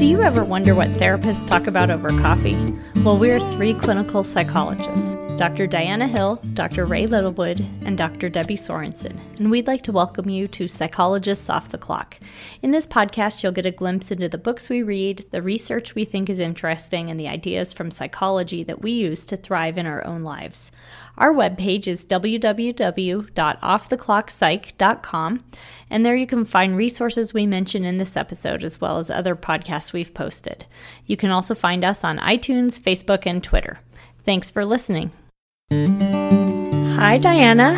Do you ever wonder what therapists talk about over coffee? Well, we're three clinical psychologists Dr. Diana Hill, Dr. Ray Littlewood, and Dr. Debbie Sorensen, and we'd like to welcome you to Psychologists Off the Clock. In this podcast, you'll get a glimpse into the books we read, the research we think is interesting, and the ideas from psychology that we use to thrive in our own lives. Our webpage is www.offtheclockpsych.com, and there you can find resources we mention in this episode as well as other podcasts we've posted. You can also find us on iTunes, Facebook, and Twitter. Thanks for listening. Hi, Diana.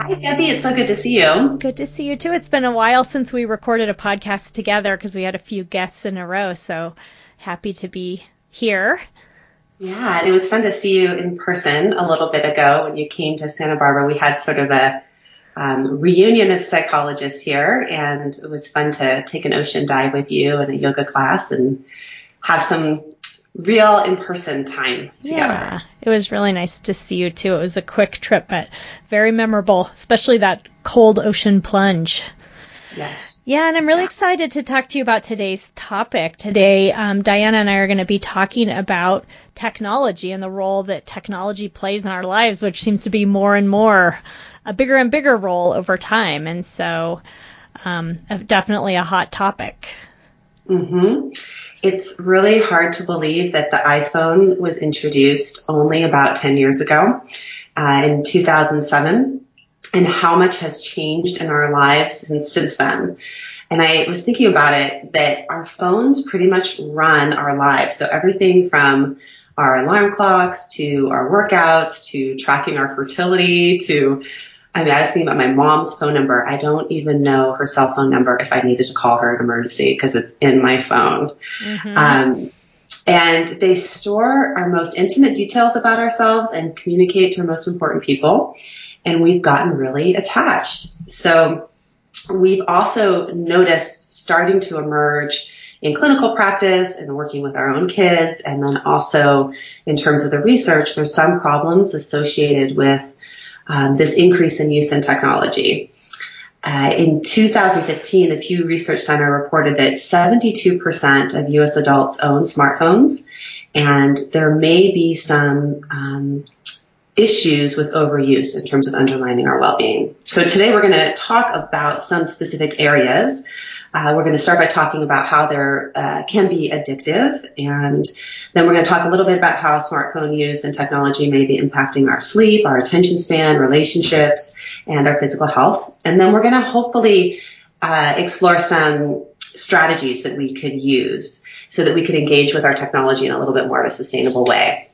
Hi, Debbie. It's so good to see you. Good to see you too. It's been a while since we recorded a podcast together because we had a few guests in a row. So happy to be here. Yeah, and it was fun to see you in person a little bit ago when you came to Santa Barbara. We had sort of a um, reunion of psychologists here, and it was fun to take an ocean dive with you and a yoga class and have some real in person time together. Yeah, it was really nice to see you too. It was a quick trip, but very memorable, especially that cold ocean plunge. Yes. Yeah, and I'm really excited to talk to you about today's topic. Today, um, Diana and I are going to be talking about technology and the role that technology plays in our lives, which seems to be more and more a bigger and bigger role over time. And so, um, definitely a hot topic. Mm-hmm. It's really hard to believe that the iPhone was introduced only about 10 years ago, uh, in 2007, and how much has changed in our lives since, since then. And I was thinking about it that our phones pretty much run our lives. So everything from our alarm clocks to our workouts to tracking our fertility to I mean, I was thinking about my mom's phone number. I don't even know her cell phone number if I needed to call her an emergency because it's in my phone. Mm-hmm. Um, and they store our most intimate details about ourselves and communicate to our most important people. And we've gotten really attached. So we've also noticed starting to emerge in clinical practice and working with our own kids. And then also in terms of the research, there's some problems associated with um, this increase in use in technology. Uh, in 2015, the Pew Research Center reported that 72% of U.S. adults own smartphones, and there may be some um, issues with overuse in terms of undermining our well-being. So today we're going to talk about some specific areas uh, we're going to start by talking about how they uh, can be addictive, and then we're going to talk a little bit about how smartphone use and technology may be impacting our sleep, our attention span, relationships, and our physical health. And then we're going to hopefully uh, explore some strategies that we could use so that we could engage with our technology in a little bit more of a sustainable way.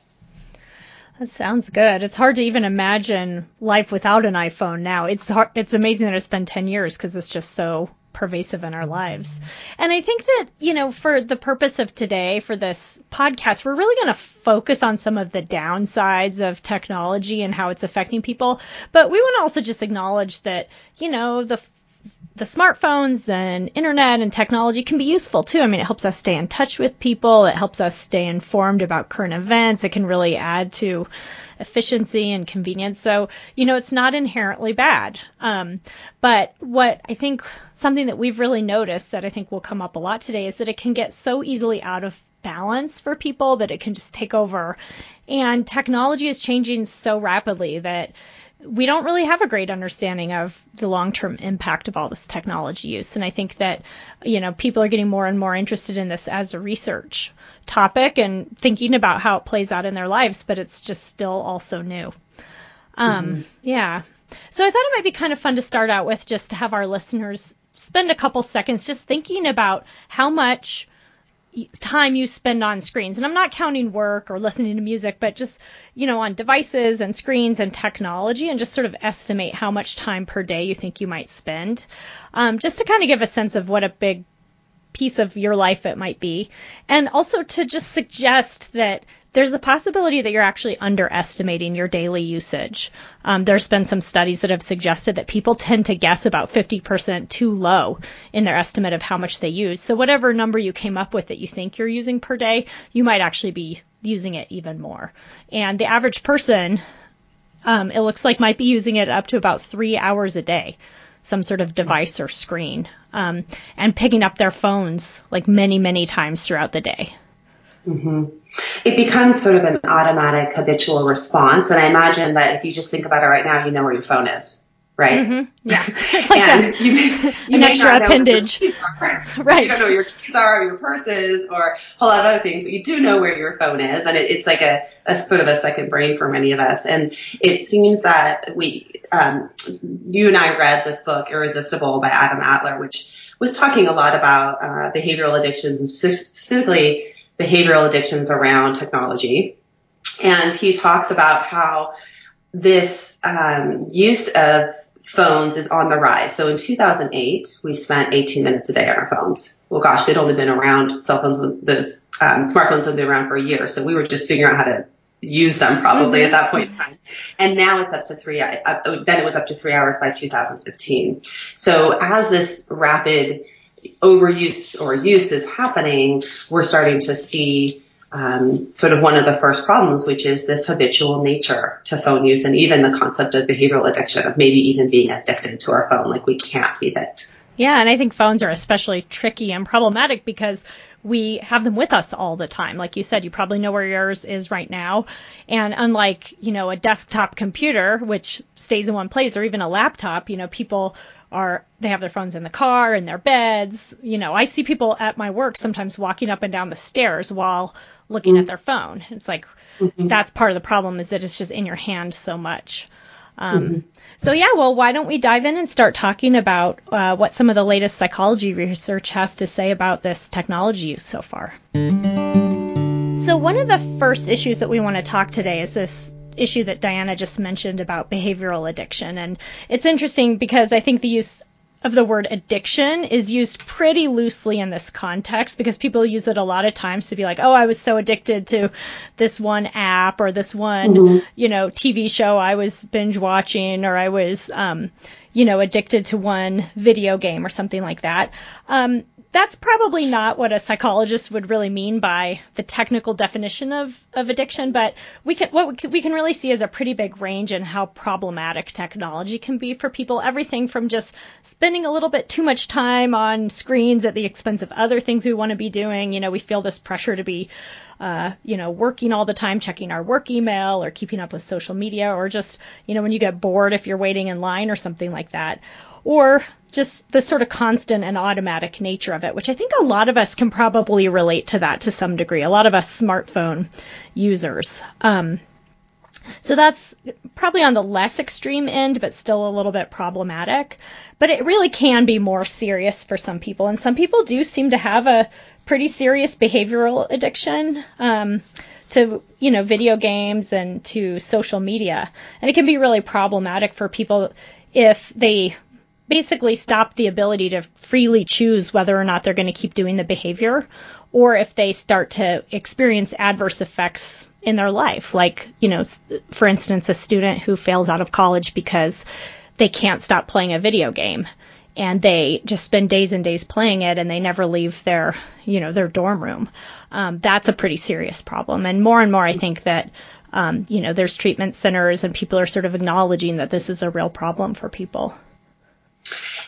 That sounds good. It's hard to even imagine life without an iPhone now. It's hard, it's amazing that it's been 10 years because it's just so pervasive in our lives. And I think that, you know, for the purpose of today, for this podcast, we're really going to focus on some of the downsides of technology and how it's affecting people. But we want to also just acknowledge that, you know, the the smartphones and internet and technology can be useful too. I mean, it helps us stay in touch with people. It helps us stay informed about current events. It can really add to efficiency and convenience. So, you know, it's not inherently bad. Um, but what I think something that we've really noticed that I think will come up a lot today is that it can get so easily out of balance for people that it can just take over. And technology is changing so rapidly that we don't really have a great understanding of the long-term impact of all this technology use. And I think that, you know, people are getting more and more interested in this as a research topic and thinking about how it plays out in their lives, but it's just still also new. Um, mm-hmm. yeah. So I thought it might be kind of fun to start out with just to have our listeners spend a couple seconds just thinking about how much time you spend on screens. And I'm not counting work or listening to music, but just, you know, on devices and screens and technology and just sort of estimate how much time per day you think you might spend. Um, just to kind of give a sense of what a big piece of your life it might be, and also to just suggest that there's a possibility that you're actually underestimating your daily usage. Um, there's been some studies that have suggested that people tend to guess about 50% too low in their estimate of how much they use. So whatever number you came up with that you think you're using per day, you might actually be using it even more. And the average person, um, it looks like might be using it up to about three hours a day some sort of device or screen, um, and picking up their phones like many, many times throughout the day. Mm-hmm. It becomes sort of an automatic habitual response. And I imagine that if you just think about it right now, you know where your phone is, right? Mm-hmm. Yeah. It's like and a, you, you an extra appendage. right. You don't know where your keys are, or your purses, or a whole lot of other things, but you do know where your phone is. And it, it's like a, a, sort of a second brain for many of us. And it seems that we, um, you and I read this book, Irresistible by Adam Alter, which was talking a lot about uh, behavioral addictions and specifically behavioral addictions around technology. And he talks about how this um, use of phones is on the rise. So in 2008, we spent 18 minutes a day on our phones. Well, gosh, they'd only been around, cell phones, those um, smartphones had been around for a year. So we were just figuring out how to use them probably mm-hmm. at that point in time. And now it's up to three, uh, then it was up to three hours by 2015. So as this rapid overuse or use is happening, we're starting to see um, sort of one of the first problems, which is this habitual nature to phone use and even the concept of behavioral addiction, of maybe even being addicted to our phone, like we can't leave it. Yeah, and I think phones are especially tricky and problematic because we have them with us all the time. Like you said, you probably know where yours is right now. And unlike, you know, a desktop computer, which stays in one place, or even a laptop, you know, people are they have their phones in the car in their beds you know i see people at my work sometimes walking up and down the stairs while looking mm-hmm. at their phone it's like mm-hmm. that's part of the problem is that it's just in your hand so much um, mm-hmm. so yeah well why don't we dive in and start talking about uh, what some of the latest psychology research has to say about this technology use so far so one of the first issues that we want to talk today is this issue that Diana just mentioned about behavioral addiction. And it's interesting because I think the use of the word addiction is used pretty loosely in this context because people use it a lot of times to be like, oh, I was so addicted to this one app or this one, mm-hmm. you know, TV show I was binge watching or I was, um, you know, addicted to one video game or something like that. Um, that's probably not what a psychologist would really mean by the technical definition of, of addiction, but we can, what we can really see is a pretty big range in how problematic technology can be for people. Everything from just spending a little bit too much time on screens at the expense of other things we want to be doing. You know, we feel this pressure to be, uh, you know, working all the time, checking our work email or keeping up with social media, or just, you know, when you get bored if you're waiting in line or something like that or just the sort of constant and automatic nature of it, which I think a lot of us can probably relate to that to some degree. A lot of us smartphone users. Um, so that's probably on the less extreme end, but still a little bit problematic. But it really can be more serious for some people, and some people do seem to have a pretty serious behavioral addiction. Um, to you know video games and to social media and it can be really problematic for people if they basically stop the ability to freely choose whether or not they're going to keep doing the behavior or if they start to experience adverse effects in their life. Like, you know, for instance, a student who fails out of college because they can't stop playing a video game and they just spend days and days playing it and they never leave their, you know, their dorm room. Um, that's a pretty serious problem. And more and more, I think that, um, you know, there's treatment centers and people are sort of acknowledging that this is a real problem for people.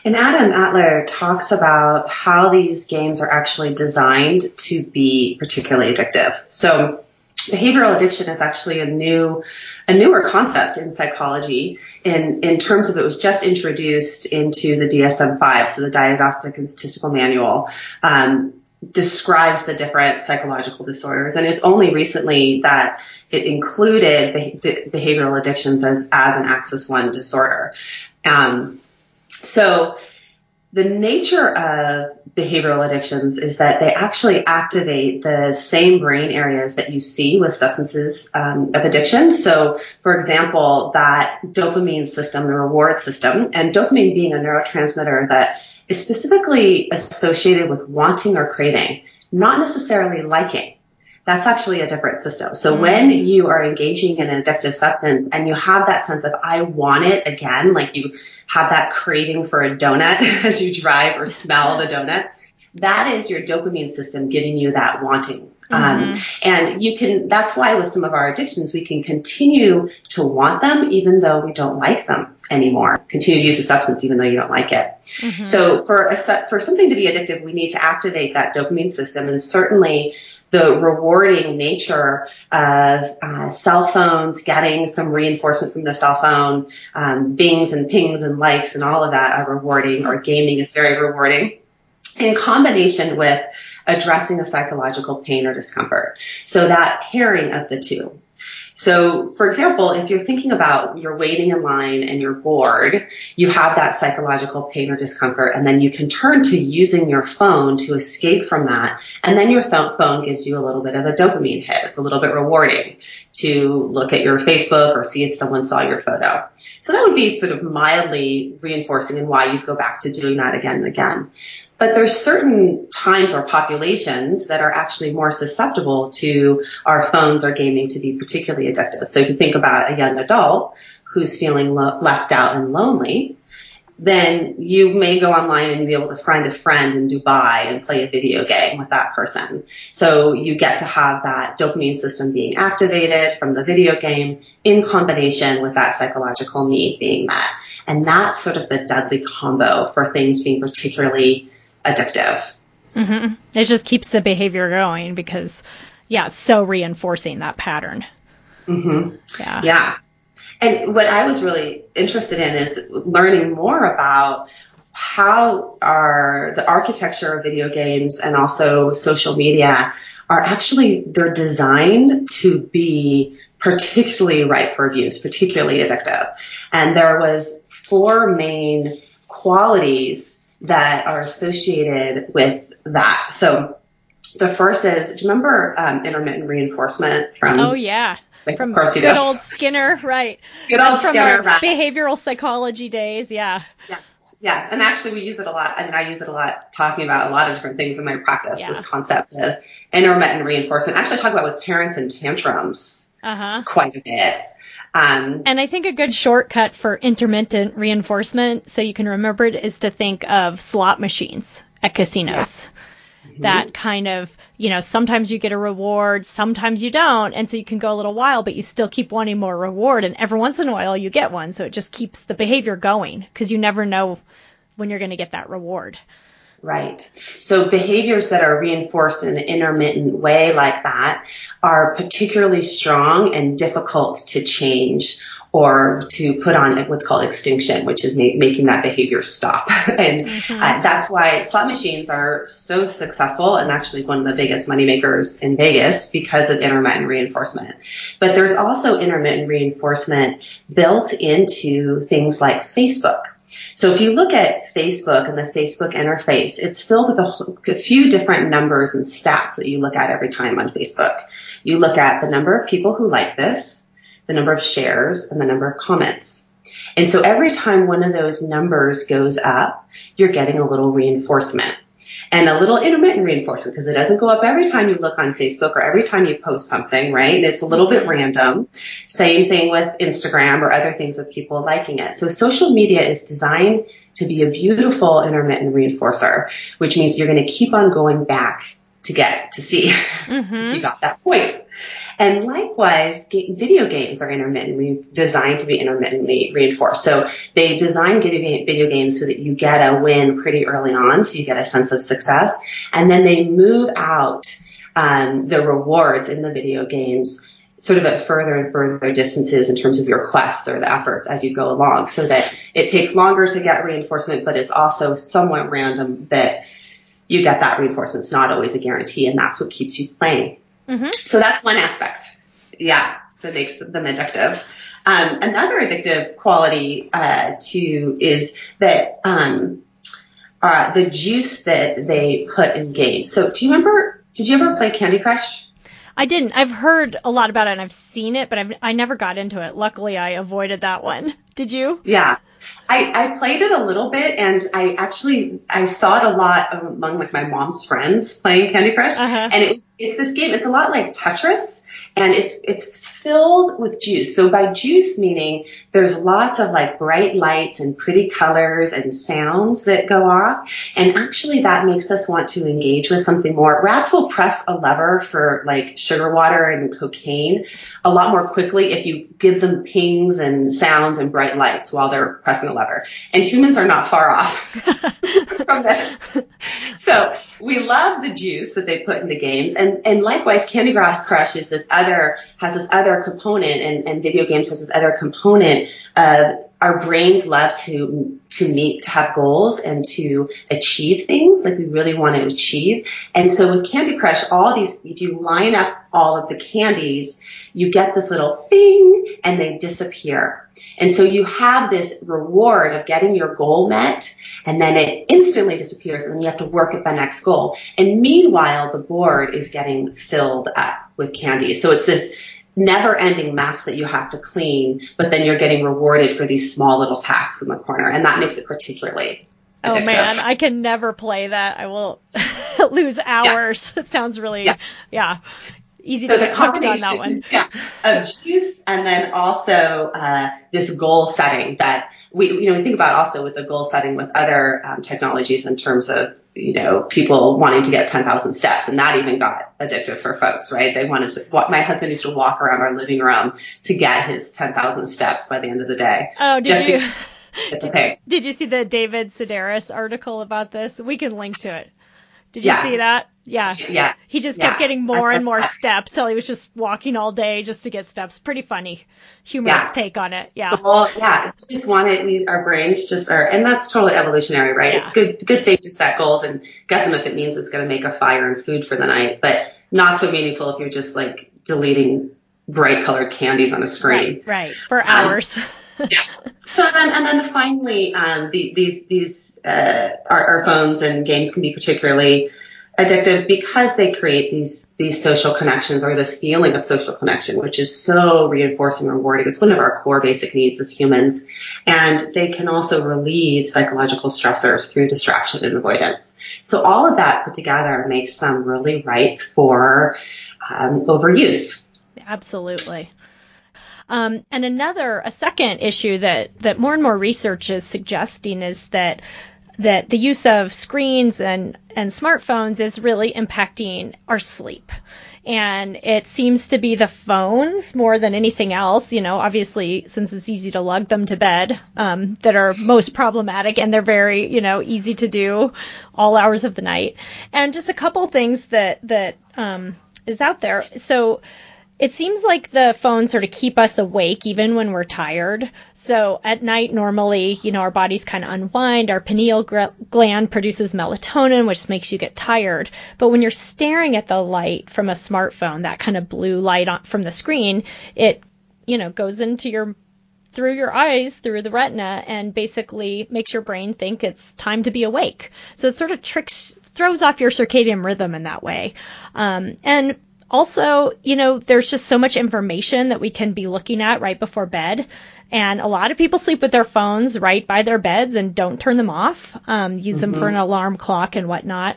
And Adam Alter talks about how these games are actually designed to be particularly addictive. So behavioral addiction is actually a new, a newer concept in psychology in, in terms of it was just introduced into the DSM-5, so the Diagnostic and Statistical Manual, um, describes the different psychological disorders. And it's only recently that it included behavioral addictions as, as an axis one disorder. Um, so the nature of behavioral addictions is that they actually activate the same brain areas that you see with substances um, of addiction. So, for example, that dopamine system, the reward system, and dopamine being a neurotransmitter that is specifically associated with wanting or craving, not necessarily liking. That's actually a different system. So mm-hmm. when you are engaging in an addictive substance and you have that sense of, I want it again, like you have that craving for a donut as you drive or smell the donuts, that is your dopamine system giving you that wanting. Um, mm-hmm. Um, and you can, that's why with some of our addictions, we can continue to want them even though we don't like them anymore. Continue to use the substance even though you don't like it. Mm-hmm. So for a, for something to be addictive, we need to activate that dopamine system and certainly the rewarding nature of uh, cell phones, getting some reinforcement from the cell phone, um, bings and pings and likes and all of that are rewarding, or gaming is very rewarding, in combination with addressing a psychological pain or discomfort. So that pairing of the two. So, for example, if you're thinking about you're waiting in line and you're bored, you have that psychological pain or discomfort, and then you can turn to using your phone to escape from that. And then your th- phone gives you a little bit of a dopamine hit. It's a little bit rewarding to look at your Facebook or see if someone saw your photo. So that would be sort of mildly reinforcing and why you'd go back to doing that again and again. But there's certain times or populations that are actually more susceptible to our phones or gaming to be particularly addictive. So if you think about a young adult who's feeling lo- left out and lonely, then you may go online and be able to find a friend in Dubai and play a video game with that person. So you get to have that dopamine system being activated from the video game in combination with that psychological need being met. And that's sort of the deadly combo for things being particularly addictive. Mm-hmm. It just keeps the behavior going because, yeah, it's so reinforcing that pattern. Mm-hmm. Yeah. Yeah. And what I was really interested in is learning more about how are the architecture of video games and also social media are actually they're designed to be particularly ripe for abuse, particularly addictive. And there was four main qualities that are associated with that. So the first is, do you remember um, intermittent reinforcement from? Oh yeah. Like, from of course you good do. old Skinner, right? Good old from Skinner, right. Behavioral psychology days, yeah. Yes, yes, and actually we use it a lot. I mean, I use it a lot, talking about a lot of different things in my practice. Yeah. This concept of intermittent reinforcement. Actually, talk about with parents and tantrums uh-huh. quite a bit. Um, and I think a good shortcut for intermittent reinforcement, so you can remember it, is to think of slot machines at casinos. Yeah. Mm-hmm. That kind of, you know, sometimes you get a reward, sometimes you don't, and so you can go a little while, but you still keep wanting more reward, and every once in a while you get one, so it just keeps the behavior going because you never know when you're going to get that reward. Right. So behaviors that are reinforced in an intermittent way like that are particularly strong and difficult to change or to put on what's called extinction, which is ma- making that behavior stop. and mm-hmm. uh, that's why slot machines are so successful and actually one of the biggest money makers in Vegas because of intermittent reinforcement. But there's also intermittent reinforcement built into things like Facebook so if you look at Facebook and the Facebook interface, it's filled with a, a, few different numbers and stats that you look at every time on Facebook. You look at the number of people who like this, the number of shares, and the number of comments. And so every time one of those numbers goes up, you're getting a little reinforcement and a little intermittent reinforcement because it doesn't go up every time you look on Facebook or every time you post something, right? And it's a little bit random. Same thing with Instagram or other things of people liking it. So social media is designed to be a beautiful intermittent reinforcer, which means you're going to keep on going back to get to see mm-hmm. if you got that point. And likewise, video games are intermittently designed to be intermittently reinforced. So they design video games so that you get a win pretty early on, so you get a sense of success, and then they move out um, the rewards in the video games sort of at further and further distances in terms of your quests or the efforts as you go along so that it takes longer to get reinforcement, but it's also somewhat random that you get that reinforcement. It's not always a guarantee, and that's what keeps you playing. Mm-hmm. So that's one aspect. Yeah, that makes them addictive. Um, another addictive quality uh, to is that um, uh, the juice that they put in games. So do you remember? Did you ever play Candy Crush? I didn't. I've heard a lot about it and I've seen it, but I've I never got into it. Luckily, I avoided that one. Did you? Yeah. I, I played it a little bit and I actually I saw it a lot among like my mom's friends playing Candy Crush uh-huh. and it's it's this game it's a lot like Tetris and it's it's filled with juice. So by juice meaning there's lots of like bright lights and pretty colors and sounds that go off. And actually that makes us want to engage with something more. Rats will press a lever for like sugar water and cocaine a lot more quickly if you give them pings and sounds and bright lights while they're pressing a lever. And humans are not far off from this. So we love the juice that they put into games. And, and likewise, Candy Crush is this other, has this other component and, and video games has this other component of our brains love to, to meet, to have goals and to achieve things like we really want to achieve. And so with Candy Crush, all these, if you line up all of the candies, you get this little thing and they disappear. And so you have this reward of getting your goal met and then it instantly disappears and then you have to work at the next goal. And meanwhile, the board is getting filled up with candy. So it's this never ending mess that you have to clean, but then you're getting rewarded for these small little tasks in the corner. And that makes it particularly oh, Addictive. Oh man, I can never play that. I will lose hours. Yeah. It sounds really, yeah. yeah easy so to get hooked on that one. Yeah, of juice and then also uh, this goal setting that we you know we think about also with the goal setting with other um, technologies in terms of you know people wanting to get 10,000 steps and that even got addictive for folks right they wanted to my husband used to walk around our living room to get his 10,000 steps by the end of the day oh did you did, did you see the David Sedaris article about this? We can link to it. Did you yes. see that? Yeah. Yeah. He just kept getting more and more steps till he was just walking all day just to get steps. Pretty funny, humorous yeah. take on it. Yeah. Well, yeah. Just want wanted we, our brains just are, and that's totally evolutionary, right? Yeah. It's good, good thing to set goals and get them if it means it's going to make a fire and food for the night, but not so meaningful if you're just like deleting bright colored candies on a screen. Right. right. For um, hours. yeah. So then, and then finally, um, the, these these uh, our, our, phones and games can be particularly addictive because they create these these social connections or this feeling of social connection, which is so reinforcing and rewarding. It's one of our core basic needs as humans, and they can also relieve psychological stressors through distraction and avoidance. So all of that put together makes them really ripe for um, overuse. Absolutely. Um, and another, a second issue that, that more and more research is suggesting is that that the use of screens and, and smartphones is really impacting our sleep. And it seems to be the phones more than anything else, you know, obviously since it's easy to lug them to bed, um, that are most problematic and they're very, you know, easy to do all hours of the night. And just a couple things that, that, um, is out there. So, it seems like the phones sort of keep us awake even when we're tired. So at night, normally, you know, our bodies kind of unwind. Our pineal gland produces melatonin, which makes you get tired. But when you're staring at the light from a smartphone, that kind of blue light on, from the screen, it, you know, goes into your through your eyes, through the retina, and basically makes your brain think it's time to be awake. So it sort of tricks, throws off your circadian rhythm in that way. Um, and also, you know, there's just so much information that we can be looking at right before bed. And a lot of people sleep with their phones right by their beds and don't turn them off, um, use mm-hmm. them for an mm-hmm. alarm clock and whatnot.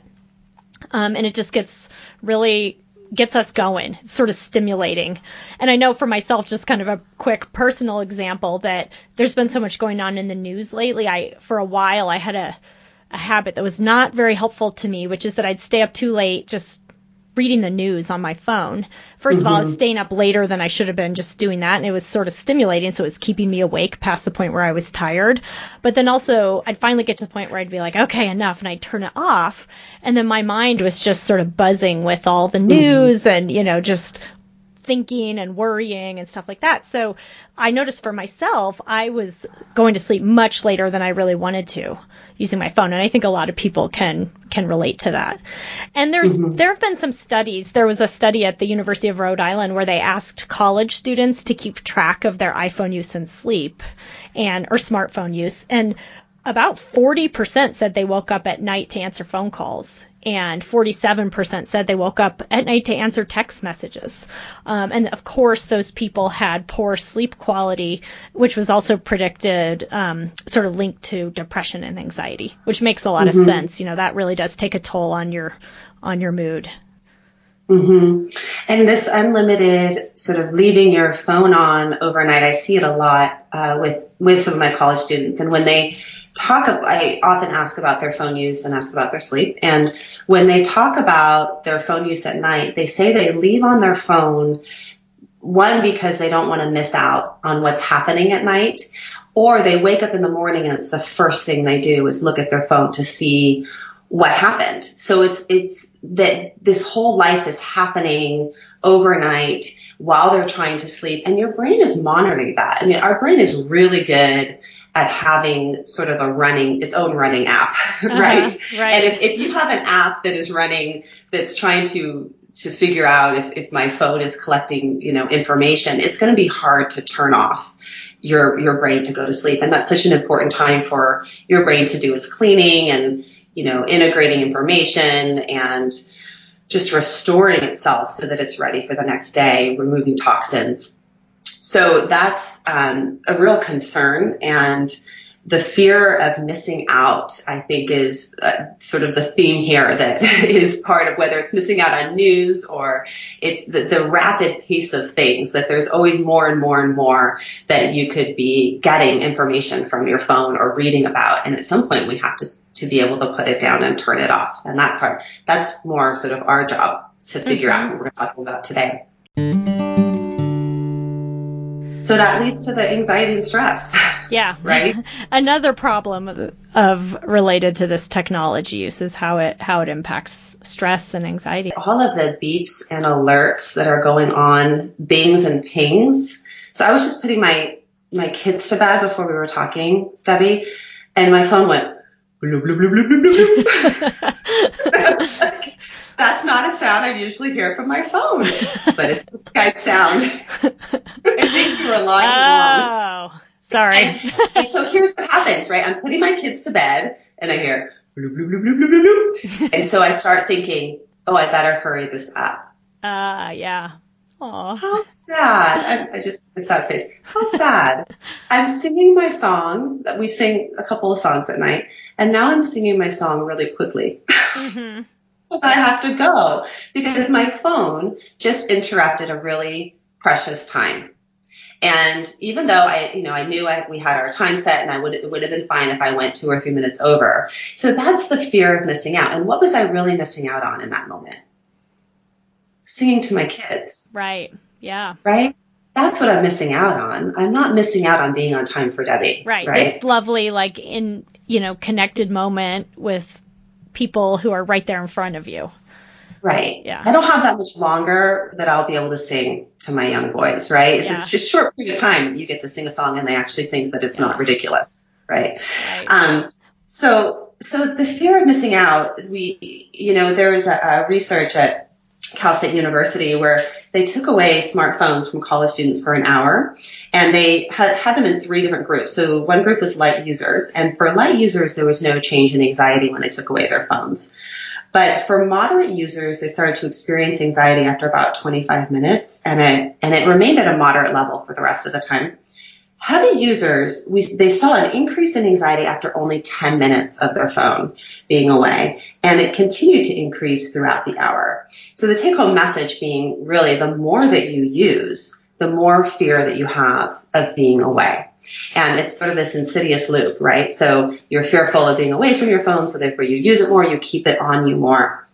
Um, and it just gets really gets us going. It's sort of stimulating. And I know for myself, just kind of a quick personal example that there's been so much going on in the news lately. I, for a while, I had a, a habit that was not very helpful to me, which is that I'd stay up too late just reading the news on my phone. 1st mm-hmm. of all, I was mm-hmm. staying up later than I should have been just doing that, and it was sort of stimulating, so it was keeping me awake past the point where I was tired. But then also, I'd finally get to the point where I'd be like, okay, enough, and I'd turn it off, and then my mind was just sort of buzzing with all the mm-hmm. news mm-hmm. and, you know, just thinking and worrying and stuff like that. So I noticed for myself, I was going to sleep much later than I really wanted to using my phone. And I think a lot of people can, can relate to that. And there's, mm-hmm. there have been some studies. There was a study at the University of Rhode Island where they asked college students to keep track of their iPhone use and sleep and, or smartphone use. And about 40% said they woke up at night to answer phone calls and 47% said they woke up at night to answer text messages. Um, and of course, those people had poor sleep quality, which was also predicted, um, sort of linked to depression and anxiety, which makes a lot mm-hmm. of sense. You know, that really does take a toll on your on your mood. Mm-hmm. And this unlimited sort of leaving your phone on overnight, I see it a lot uh, with with some of my college students. And when they talk, I often ask about their phone use and ask about their sleep. And when they talk about their phone use at night, they say they leave on their phone one because they don't want to miss out on what's happening at night, or they wake up in the morning and it's the first thing they do is look at their phone to see what happened. So it's, it's that this whole life is happening overnight while they're trying to sleep and your brain is monitoring that. I mean, our brain is really good at having sort of a running, its own running app, right? Uh-huh, right. And if, if you have an app that is running, that's trying to, to figure out if, if my phone is collecting, you know, information, it's going to be hard to turn off your, your brain to go to sleep. And that's such an important time for your brain to do its cleaning and, you know, integrating information and just restoring itself so that it's ready for the next day, removing toxins. So that's um, a real concern. And the fear of missing out, I think, is uh, sort of the theme here that is part of whether it's missing out on news or it's the, the, rapid pace of things, that there's always more and more and more that you could be getting information from your phone or reading about. And at some point, we have to to be able to put it down and turn it off. And that's hard. That's more sort of our job to figure mm-hmm. out what we're talking about today. So that leads to the anxiety and stress. Yeah. right. Another problem of, of related to this technology use is how it how it impacts stress and anxiety. All of the beeps and alerts that are going on, bings and pings. So I was just putting my my kids to bed before we were talking, Debbie, and my phone went Bloop, bloop, bloop, bloop, bloop, bloop. That's not a sound I usually hear from my phone, but it's the Skype sound. I think you were lying oh, sorry. And, and, so here's what happens, right? I'm putting my kids to bed, and I hear bloop, bloop, bloop, bloop, bloop, bloop. and so I start thinking, oh, I better hurry this up. Ah, uh, yeah. Aww. How sad. I, I just, a sad face. How sad. I'm singing my song that we sing a couple of songs at night, and now I'm singing my song really quickly. Mm-hmm. I have to go because my phone just interrupted a really precious time. And even though I, you know, I knew I, we had our time set and I would, it would have been fine if I went two or three minutes over. So that's the fear of missing out. And what was I really missing out on in that moment? singing to my kids. Right. Yeah. Right? That's what I'm missing out on. I'm not missing out on being on time for Debbie. Right. right? This lovely, like, in, you know, connected moment with people who are right there in front of you. Right. Yeah. I don't have that much longer that I'll be able to sing to my young boys, right? It's yeah. just a short period of time you get to sing a song and they actually think that it's yeah. not ridiculous, right? right. Um, so, so the fear of missing out, we, you know, there was a, a research at Cal State University where they took away smartphones from college students for an hour and they had, had them in three different groups. So one group was light users and for light users there was no change in anxiety when they took away their phones. But for moderate users, they started to experience anxiety after about 25 minutes and it, and it remained at a moderate level for the rest of the time. Heavy users, we, they saw an increase in anxiety after only 10 minutes of their phone being away, and it continued to increase throughout the hour. So the take home message being really the more that you use, the more fear that you have of being away. And it's sort of this insidious loop, right? So you're fearful of being away from your phone, so therefore you use it more, you keep it on you more.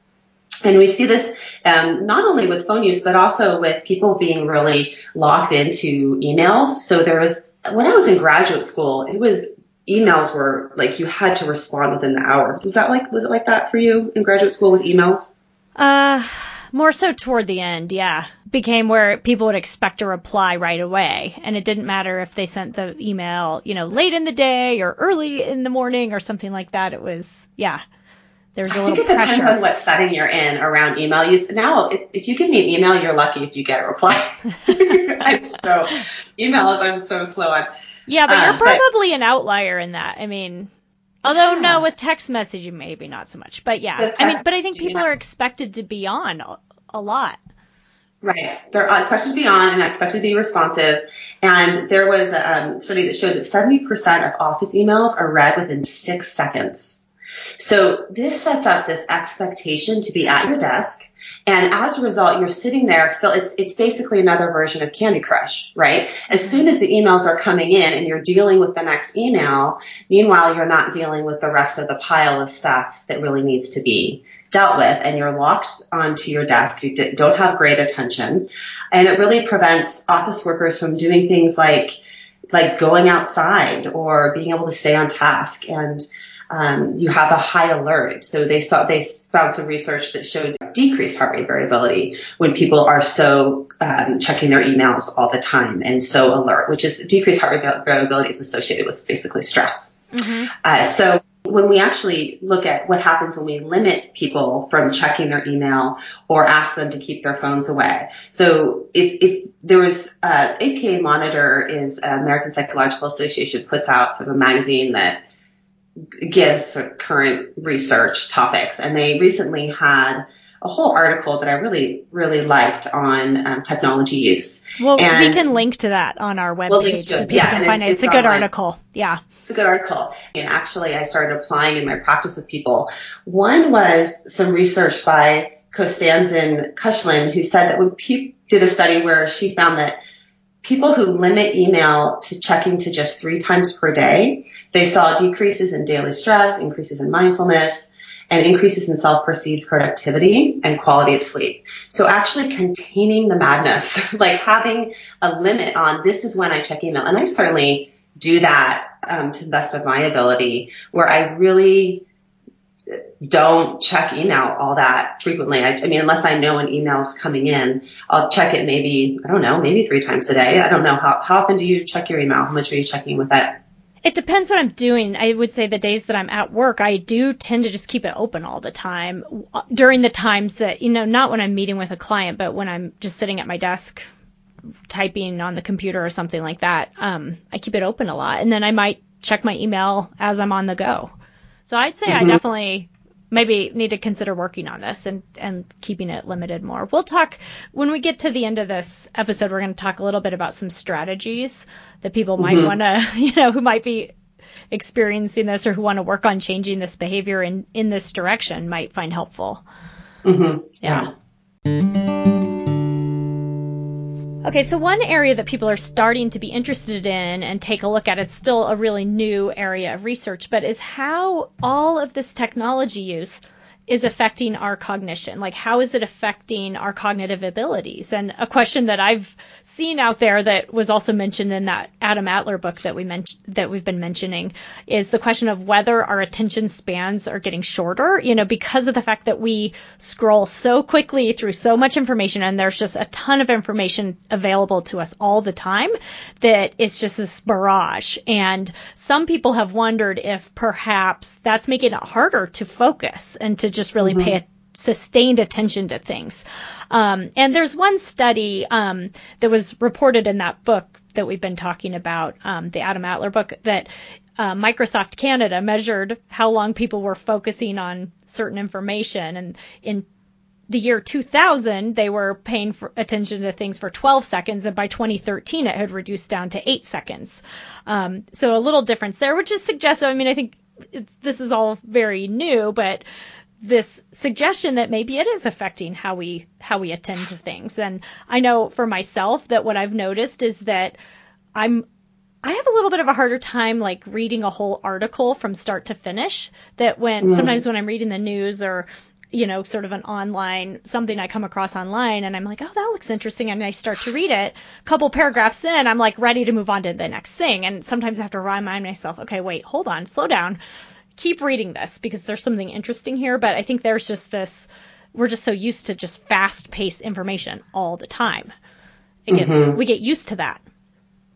And we see this um, not only with phone use, but also with people being really locked into emails. So there was when I was in graduate school, it was emails were like you had to respond within the hour. Was that like was it like that for you in graduate school with emails? Uh more so toward the end, yeah. Became where people would expect a reply right away. And it didn't matter if they sent the email, you know, late in the day or early in the morning or something like that. It was, yeah. There's a little I think it pressure. depends on what setting you're in around email use. Now, if you give me an email, you're lucky if you get a reply. I'm so emails. I'm so slow on. Yeah, but you're um, probably but, an outlier in that. I mean, Although no, with text messaging maybe not so much. But yeah, I mean, but I think people are expected to be on a, a lot. Right. They're expected to be on and expected to be responsive. And there was a um, study that showed that 70% of office emails are read within six seconds. So this sets up this expectation to be at your desk and as a result, you're sitting there, it's, it's basically another version of Candy Crush, right? As mm-hmm. soon as the emails are coming in and you're dealing with the next email, meanwhile, you're not dealing with the rest of the pile of stuff that really needs to be dealt with and you're locked onto your desk. You don't have great attention and it really prevents office workers from doing things like, like going outside or being able to stay on task and um, you have a high alert. So they saw they found some research that showed decreased heart rate variability when people are so um, checking their emails all the time and so alert, which is decreased heart rate variability is associated with basically stress. Mm-hmm. Uh, so when we actually look at what happens when we limit people from checking their email or ask them to keep their phones away. So if, if there was, uh, APA Monitor is American Psychological Association puts out sort of a magazine that gives current research topics. And they recently had a whole article that I really, really liked on um, technology use. Well, and we can link to that on our webpage we'll so yeah, can find it. It's, it's a good online. article. Yeah. It's a good article. And actually, I started applying in my practice with people. One was some research by Kostadin Kushlev, who said that when people did a study where she found that people who limit email to checking to just three times per day, they saw decreases in daily stress, increases in mindfulness, and increases in self-perceived productivity and quality of sleep. So actually containing the madness, like having a limit on this is when I check email. And I certainly do that um, to the best of my ability where I really don't check email all that frequently. I, I, mean, unless I know an email's coming in, I'll check it maybe, I don't know, maybe three times a day. I don't know. How, how often do you check your email? How much are you checking with it? It depends what I'm doing. I would say the days that I'm at work, I do tend to just keep it open all the time during the times that, you know, not when I'm meeting with a client, but when I'm just sitting at my desk typing on the computer or something like that. Um, I keep it open a lot and then I might check my email as I'm on the go. So I'd say mm-hmm. I definitely maybe need to consider working on this and, and keeping it limited more. We'll talk when we get to the end of this episode, we're going to talk a little bit about some strategies that people might mm-hmm. want to, you know, who might be experiencing this or who want to work on changing this behavior in, in this direction might find helpful. Mm-hmm. Yeah. Okay, so one area that people are starting to be interested in and take a look at, it's still a really new area of research, but is how all of this technology use is affecting our cognition. Like, how is it affecting our cognitive abilities? And a question that I've seen out there that was also mentioned in that Adam Alter book that we mentioned that we've been mentioning is the question of whether our attention spans are getting shorter. You know, because of the fact that we scroll so quickly through so much information, and there's just a ton of information available to us all the time that it's just this barrage. And some people have wondered if perhaps that's making it harder to focus and to just really mm-hmm. pay sustained attention to things. Um, and there's one study um, that was reported in that book that we've been talking about, um, the Adam Alter book, that uh, Microsoft Canada measured how long people were focusing on certain information. And in the year 2000, they were paying attention to things for 12 seconds, and by 2013, it had reduced down to eight seconds. Um, so a little difference there, which is suggestive. I mean, I think this is all very new, but this suggestion that maybe it is affecting how we how we attend to things. And I know for myself that what I've noticed is that I'm I have a little bit of a harder time like reading a whole article from start to finish. That when mm. sometimes when I'm reading the news or you know, sort of an online something I come across online and I'm like, oh, that looks interesting. And I start to read it. A couple paragraphs in, I'm like ready to move on to the next thing. And sometimes I have to remind myself, okay, wait, hold on, slow down keep reading this because there's something interesting here. But I think there's just this, we're just so used to just fast paced information all the time. Gets, mm-hmm. We get used to that.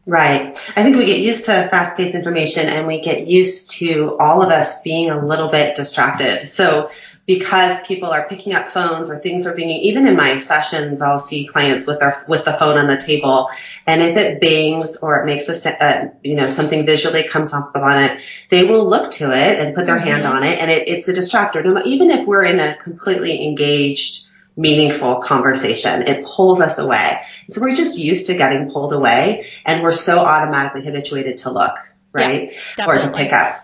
Right. I think we get used to fast paced information and we get used to all of us being a little bit distracted. So because people are picking up phones or things are being, even in my sessions, I'll see clients with their, with the phone on the table. And if it bangs or it makes a, uh, you know, something visually comes up on it, they will look to it and put their mm-hmm. hand on it. And it, it's a distractor. Even if we're in a completely engaged, meaningful conversation. It pulls us away. So we're just used to getting pulled away and we're so automatically habituated to look, right? Yeah, or to pick up.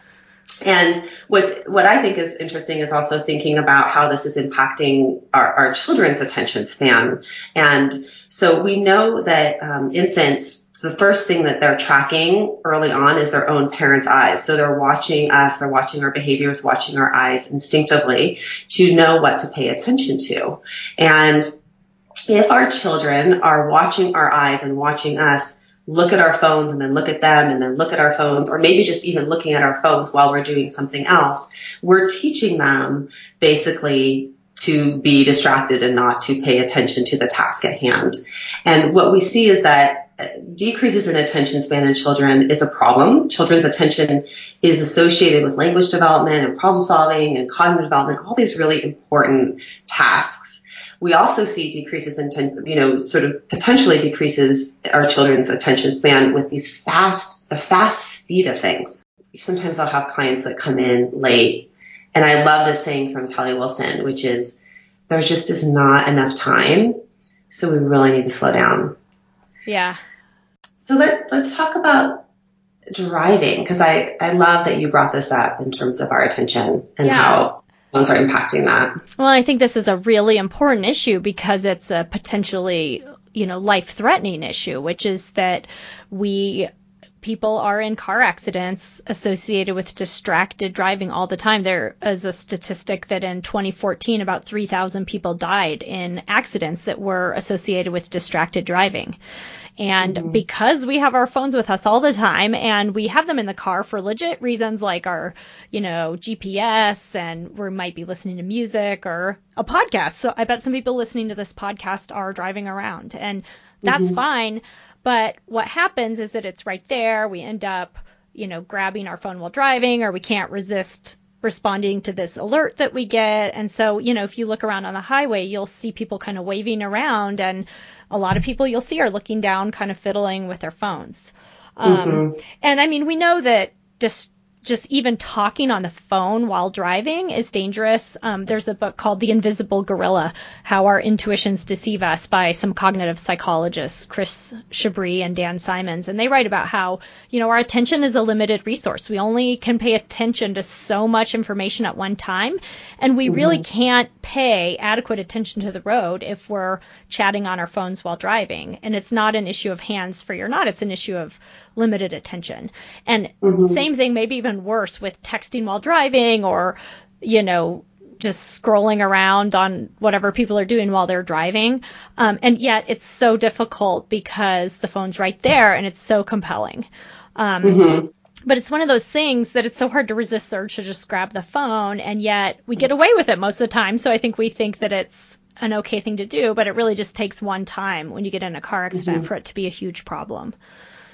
And what's, what I think is interesting is also thinking about how this is impacting our, our children's attention span. And so we know that um, infants the first thing that they're tracking early on is their own parents' eyes. So they're watching us, they're watching our behaviors, watching our eyes instinctively to know what to pay attention to. And if our children are watching our eyes and watching us look at our phones and then look at them and then look at our phones or maybe just even looking at our phones while we're doing something else, we're teaching them basically to be distracted and not to pay attention to the task at hand. And what we see is that uh, decreases in attention span in children is a problem. Children's attention is associated with language development and problem solving and cognitive development, all these really important tasks. We also see decreases in, you know, sort of potentially decreases our children's attention span with these fast, the fast speed of things. Sometimes I'll have clients that come in late and I love this saying from Kelly Wilson, which is there just is not enough time. So we really need to slow down. Yeah. So let, let's talk about driving because I, I love that you brought this up in terms of our attention and yeah. how phones are impacting that. Well, I think this is a really important issue because it's a potentially, you know, life threatening issue, which is that we people are in car accidents associated with distracted driving all the time. There is a statistic that in 2014, about 3,000 people died in accidents that were associated with distracted driving. And mm-hmm. because we have our phones with us all the time and we have them in the car for legit reasons like our, you know, GPS and we might be listening to music or a podcast. So I bet some people listening to this podcast are driving around and that's mm-hmm. fine. But what happens is that it's right there. We end up, you know, grabbing our phone while driving, or we can't resist responding to this alert that we get. And so, you know, if you look around on the highway, you'll see people kind of waving around, and a lot of people you'll see are looking down, kind of fiddling with their phones. Um, mm-hmm. And I mean, we know that just just even talking on the phone while driving is dangerous. Um, there's a book called The Invisible Gorilla How Our Intuitions Deceive Us by some cognitive psychologists, Chris Chabris and Dan Simons. And they write about how, you know, our attention is a limited resource. We only can pay attention to so much information at one time. And we mm-hmm. really can't pay adequate attention to the road if we're chatting on our phones while driving. And it's not an issue of hands free or not, it's an issue of limited attention. And mm-hmm. same thing, maybe even worse with texting while driving or, you know, just scrolling around on whatever people are doing while they're driving. Um, and yet it's so difficult because the phone's right there and it's so compelling. Um, mm-hmm. But it's one of those things that it's so hard to resist the urge to just grab the phone, and yet we get away with it most of the time. So I think we think that it's an okay thing to do, but it really just takes one time when you get in a car accident mm-hmm. for it to be a huge problem.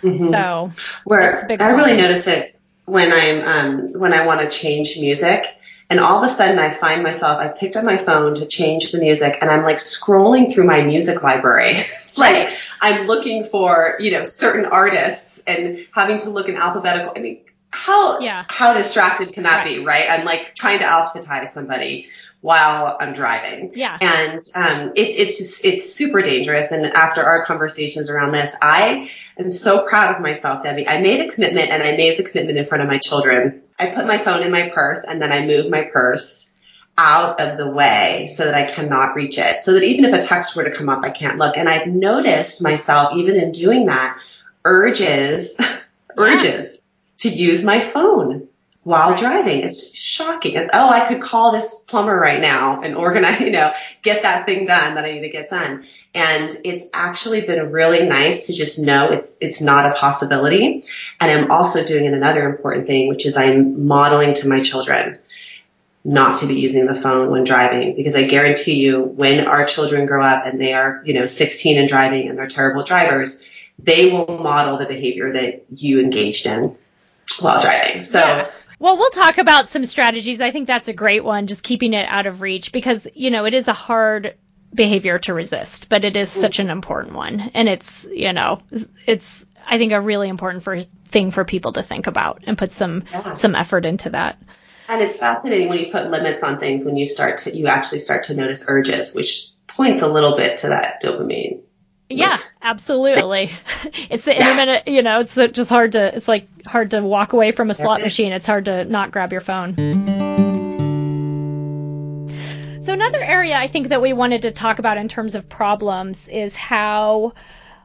Mm-hmm. So where I really notice it when I'm um, when I want to change music. And all of a sudden I find myself, I picked up my phone to change the music and I'm like scrolling through my music library. like I'm looking for, you know, certain artists and having to look in alphabetical. I mean, how, yeah. how distracted can that right. be, right? I'm like trying to alphabetize somebody while I'm driving. Yeah. And um, it's it's just it's super dangerous. And after our conversations around this, I am so proud of myself, Debbie. I made a commitment, and I made the commitment in front of my children. I put my phone in my purse, and then I move my purse out of the way so that I cannot reach it. So that even if a text were to come up, I can't look. And I've noticed myself, even in doing that, urges, urges to use my phone while driving. It's shocking. It's, oh, I could call this plumber right now and organize, you know, get that thing done that I need to get done. And it's actually been really nice to just know it's, it's not a possibility. And I'm also doing another important thing, which is I'm modeling to my children not to be using the phone when driving because I guarantee you when our children grow up and they are, you know, 16 and driving and they're terrible drivers, they will model the behavior that you engaged in while driving. So. Yeah. Well, we'll talk about some strategies. I think that's a great one, just keeping it out of reach because, you know, it is a hard behavior to resist, but it is such an important one. And it's, you know, it's, I think a really important for, thing for people to think about and put some, yeah. some effort into that. And it's fascinating when you put limits on things when you start to, you actually start to notice urges, which points a little bit to that dopamine. Yeah, absolutely. It's the yeah. intermittent, you know, it's just hard to, it's like hard to walk away from a slot machine. It's hard to not grab your phone. So another area I think that we wanted to talk about in terms of problems is how,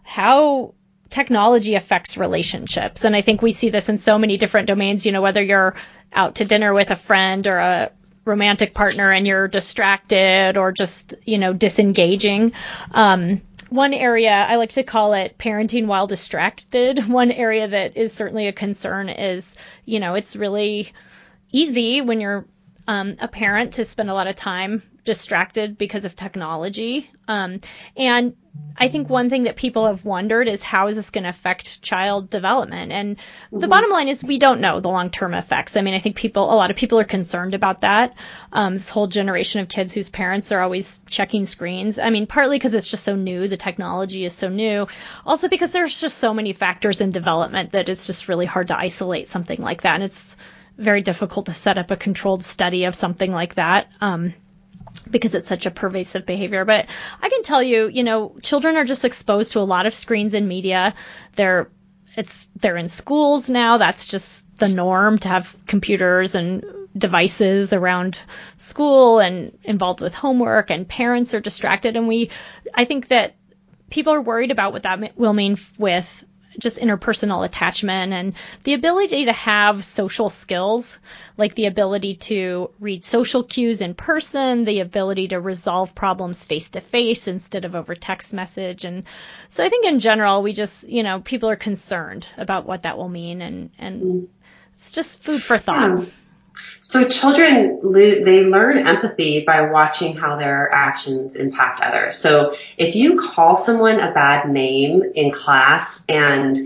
how technology affects relationships. And I think we see this in so many different domains, you know, whether you're out to dinner with a friend or a romantic partner and you're distracted or just, you know, disengaging. Um, one area I like to call it parenting while distracted. One area that is certainly a concern is, you know, it's really easy when you're um, a parent to spend a lot of time distracted because of technology. Um, and I think one thing that people have wondered is how is this going to affect child development? And mm-hmm. the bottom line is we don't know the long term effects. I mean, I think people, a lot of people are concerned about that. Um, this whole generation of kids whose parents are always checking screens. I mean, partly because it's just so new, the technology is so new. Also because there's just so many factors in development that it's just really hard to isolate something like that. And it's very difficult to set up a controlled study of something like that. Um, because it's such a pervasive behavior. But I can tell you, you know, children are just exposed to a lot of screens and media. They're it's they're in schools now. That's just the norm to have computers and devices around school and involved with homework and parents are distracted and we I think that people are worried about what that will mean with just interpersonal attachment and the ability to have social skills, like the ability to read social cues in person, the ability to resolve problems face to face instead of over text message. And so I think in general, we just, you know, people are concerned about what that will mean and, and it's just food for thought. Yeah. So children, they learn empathy by watching how their actions impact others. So if you call someone a bad name in class and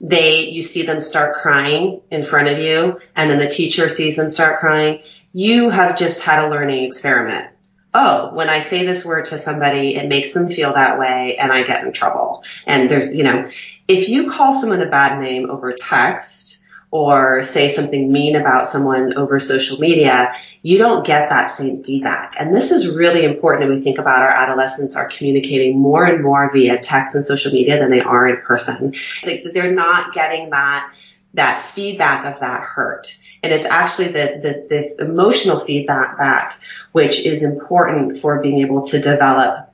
they, you see them start crying in front of you and then the teacher sees them start crying, you have just had a learning experiment. Oh, when I say this word to somebody, it makes them feel that way and I get in trouble. And there's, you know, if you call someone a bad name over text, or say something mean about someone over social media, you don't get that same feedback. And this is really important when we think about our adolescents are communicating more and more via text and social media than they are in person. They're not getting that, that feedback of that hurt. And it's actually the, the, the emotional feedback back, which is important for being able to develop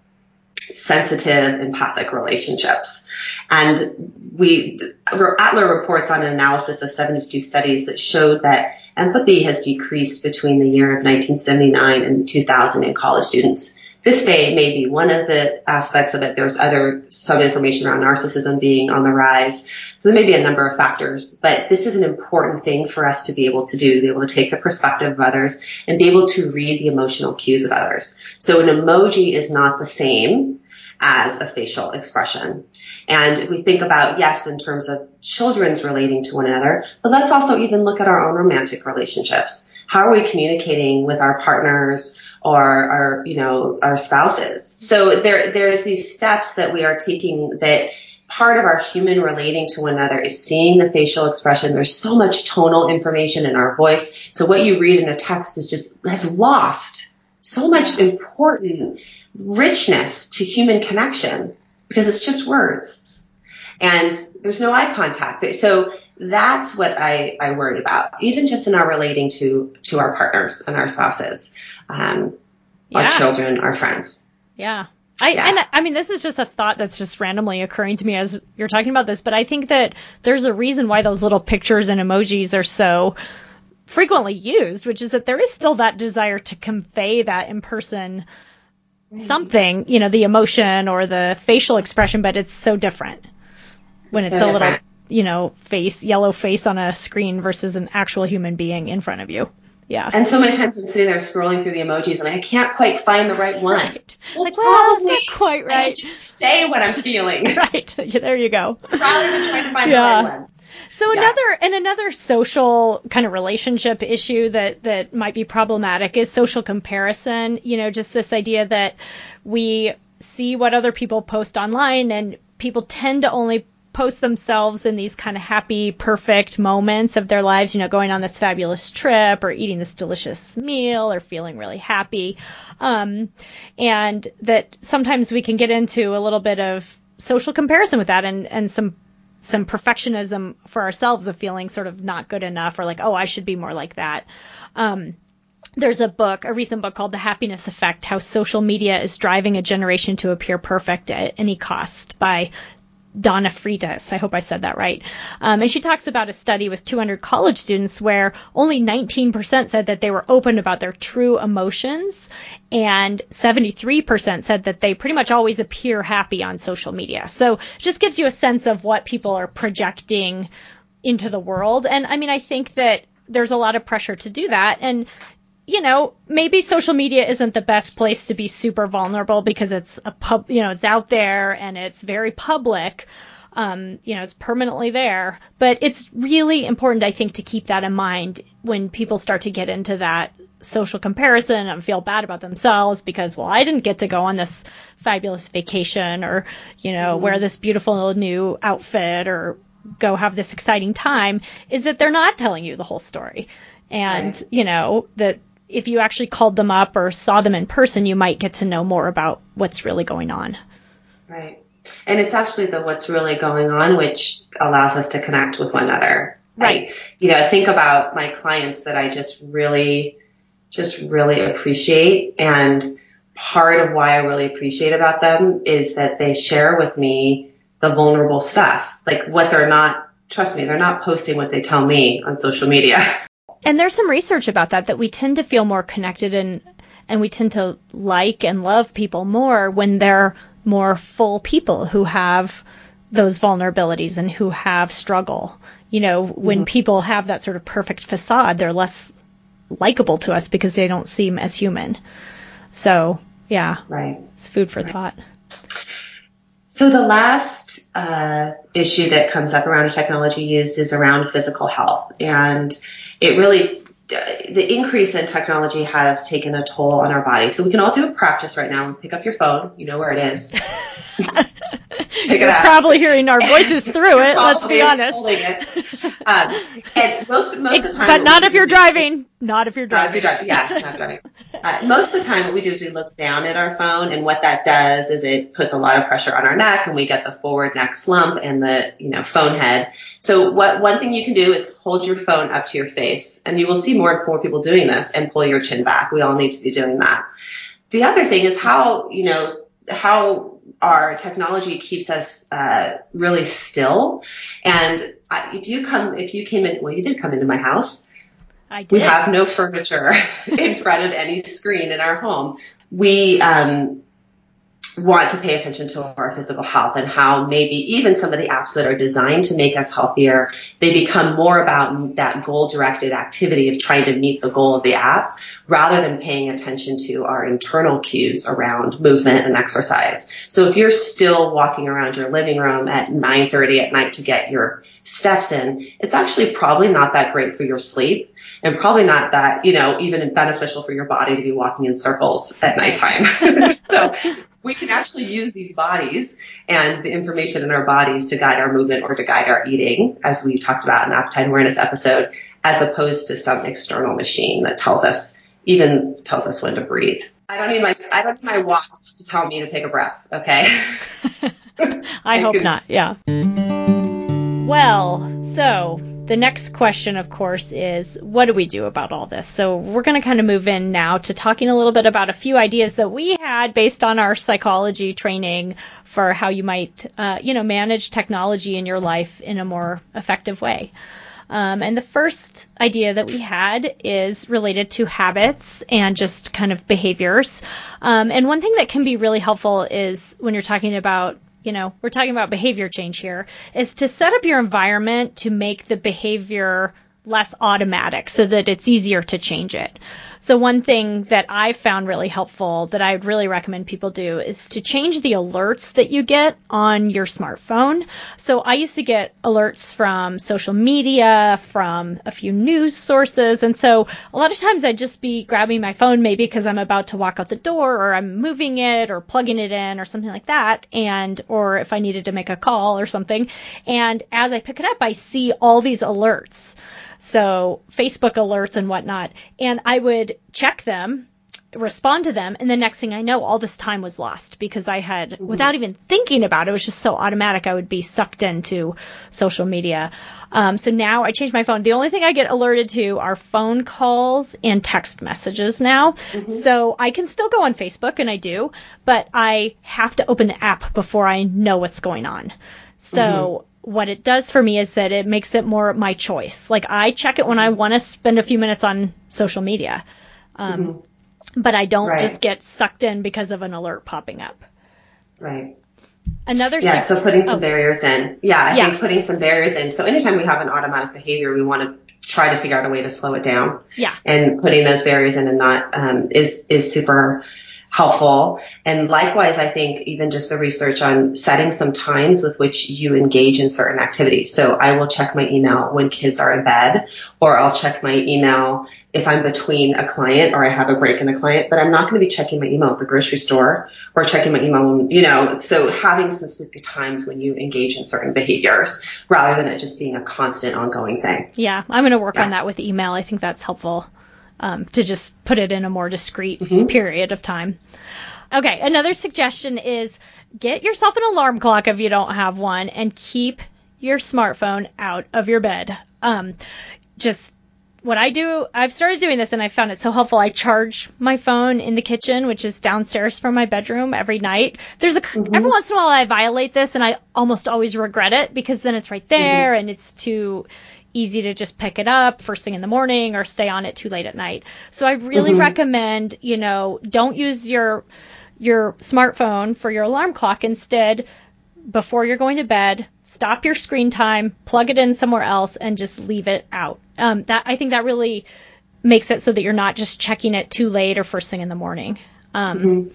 sensitive empathic relationships. And we, Alter reports on an analysis of 72 studies that showed that empathy has decreased between the year of 1979 and 2000 in college students. This may, may be one of the aspects of it. There's other, some information around narcissism being on the rise. So there may be a number of factors, but this is an important thing for us to be able to do, to be able to take the perspective of others and be able to read the emotional cues of others. So an emoji is not the same as a facial expression. And if we think about, yes, in terms of children's relating to one another, but let's also even look at our own romantic relationships. How are we communicating with our partners or our, you know, our spouses? So there, there's these steps that we are taking that part of our human relating to one another is seeing the facial expression. There's so much tonal information in our voice. So what you read in a text is just, has lost so much important richness to human connection because it's just words and there's no eye contact. So that's what I, I worry about, even just in our relating to, to our partners and our spouses, um, yeah. our children, our friends. Yeah. I, yeah. and I mean, this is just a thought that's just randomly occurring to me as you're talking about this, but I think that there's a reason why those little pictures and emojis are so frequently used, which is that there is still that desire to convey that in person something, you know, the emotion or the facial expression, but it's so different when it's so a little, you know, face, yellow face on a screen versus an actual human being in front of you. Yeah. And so many times I'm sitting there scrolling through the emojis and I can't quite find the right one. Right. well, like, well, that's not quite I right. should just say what I'm feeling right. Yeah, there you go. rather than trying to find Yeah. the right one. So Yeah. another and another social kind of relationship issue that that might be problematic is social comparison. You know, just this idea that we see what other people post online and people tend to only post themselves in these kind of happy, perfect moments of their lives, you know, going on this fabulous trip or eating this delicious meal or feeling really happy. Um, and that sometimes we can get into a little bit of social comparison with that and, and some some perfectionism for ourselves of feeling sort of not good enough or like, oh, I should be more like that. Um, there's a book, a recent book called The Happiness Effect How Social Media is Driving a Generation to Appear Perfect at Any Cost by Donna Freitas. I hope I said that right. Um, and she talks about a study with 200 college students where only 19% said that they were open about their true emotions, and 73% said that they pretty much always appear happy on social media. So it just gives you a sense of what people are projecting into the world. And I mean, I think that there's a lot of pressure to do that. And you know, maybe social media isn't the best place to be super vulnerable because it's a pub, you know, it's out there and it's very public. Um, you know, it's permanently there. But it's really important, I think, to keep that in mind when people start to get into that social comparison and feel bad about themselves because, well, I didn't get to go on this fabulous vacation or, you know, wear this beautiful new outfit or go have this exciting time, is that they're not telling you the whole story. And, Right. you know, that if you actually called them up or saw them in person, you might get to know more about what's really going on. Right. And it's actually the what's really going on, which allows us to connect with one another. Right. I, you know, think about my clients that I just really, just really appreciate. And part of why I really appreciate about them is that they share with me the vulnerable stuff, like what they're not, trust me, they're not posting what they tell me on social media. And there's some research about that that we tend to feel more connected and and we tend to like and love people more when they're more full people who have those vulnerabilities and who have struggle. You know, when people have that sort of perfect facade, they're less likable to us because they don't seem as human. So, yeah, Right. it's food for thought. So the last uh, issue that comes up around technology use is around physical health, and it really the increase in technology has taken a toll on our body. So we can all do a practice right now. And pick up your phone. You know where it is. Pick it You're up. probably hearing our voices through it, let's be honest. it. Um, and most most of the time, But not if do you're is we- driving. Not if you're not if you're driving. Yeah, not driving. Uh, most of the time, what we do is we look down at our phone, and what that does is it puts a lot of pressure on our neck, and we get the forward neck slump and the you know phone head. So, what one thing you can do is hold your phone up to your face, and you will see more and more people doing this, and pull your chin back. We all need to be doing that. The other thing is how you know how our technology keeps us uh, really still. And if you come, if you came in, well, you did come into my house. I did. We have no furniture in front of any screen in our home. We um, want to pay attention to our physical health and how maybe even some of the apps that are designed to make us healthier, they become more about that goal directed activity of trying to meet the goal of the app rather than paying attention to our internal cues around movement and exercise. So if you're still walking around your living room at 9:30 at night to get your steps in, it's actually probably not that great for your sleep and probably not that, you know, even beneficial for your body to be walking in circles at nighttime. so we can actually use these bodies and the information in our bodies to guide our movement or to guide our eating, as we talked about in the appetite awareness episode, as opposed to some external machine that tells us, even tells us when to breathe. I don't need my, I don't need my watch to tell me to take a breath. Okay. I hope not. Yeah. Well, so the next question, of course, is what do we do about all this? So we're going to kind of move in now to talking a little bit about a few ideas that we had based on our psychology training for how you might, uh, you know, manage technology in your life in a more effective way. Um, and the first idea that we had is related to habits and just kind of behaviors. Um, and one thing that can be really helpful is when you're talking about, you know, we're talking about behavior change here, is to set up your environment to make the behavior less automatic so that it's easier to change it. So one thing that I found really helpful that I would really recommend people do is to change the alerts that you get on your smartphone. So I used to get alerts from social media, from a few news sources. And so a lot of times I'd just be grabbing my phone maybe because I'm about to walk out the door or I'm moving it or plugging it in or something like that. And, or if I needed to make a call or something. And as I pick it up, I see all these alerts. So Facebook alerts and whatnot. And I would check them respond to them and the next thing i know all this time was lost because i had mm-hmm. without even thinking about it, it was just so automatic i would be sucked into social media. Um, so now i changed my phone. The only thing i get alerted to are phone calls and text messages now. Mm-hmm. so i can still go on facebook and i do but i have to open the app before i know what's going on. So mm-hmm what it does for me is that it makes it more my choice. Like I check it when I want to spend a few minutes on social media. Um, mm-hmm but I don't right. just get sucked in because of an alert popping up. Right. Another yeah, thing, so putting some oh. barriers in. Yeah, I yeah. think putting some barriers in. So anytime we have an automatic behavior, we want to try to figure out a way to slow it down. Yeah. And putting those barriers in and not um, is is super helpful. And likewise, I think even just the research on setting some times with which you engage in certain activities. So I will check my email when kids are in bed, or I'll check my email if I'm between a client or I have a break in a client, but I'm not going to be checking my email at the grocery store or checking my email, you know, so having specific times when you engage in certain behaviors rather than it just being a constant ongoing thing. Yeah. I'm going to work yeah. on that with email. I think that's helpful um, to just put it in a more discrete mm-hmm. period of time. Okay, another suggestion is get yourself an alarm clock if you don't have one and keep your smartphone out of your bed. Um, just what I do, I've started doing this and I found it so helpful. I charge my phone in the kitchen, which is downstairs from my bedroom every night. There's a, mm-hmm. every once in a while I violate this and I almost always regret it because then it's right there mm-hmm. and it's too, easy to just pick it up first thing in the morning or stay on it too late at night. So I really mm-hmm. recommend, you know, don't use your your smartphone for your alarm clock instead before you're going to bed, stop your screen time, plug it in somewhere else and just leave it out. Um, that I think that really makes it so that you're not just checking it too late or first thing in the morning. Um, mm-hmm.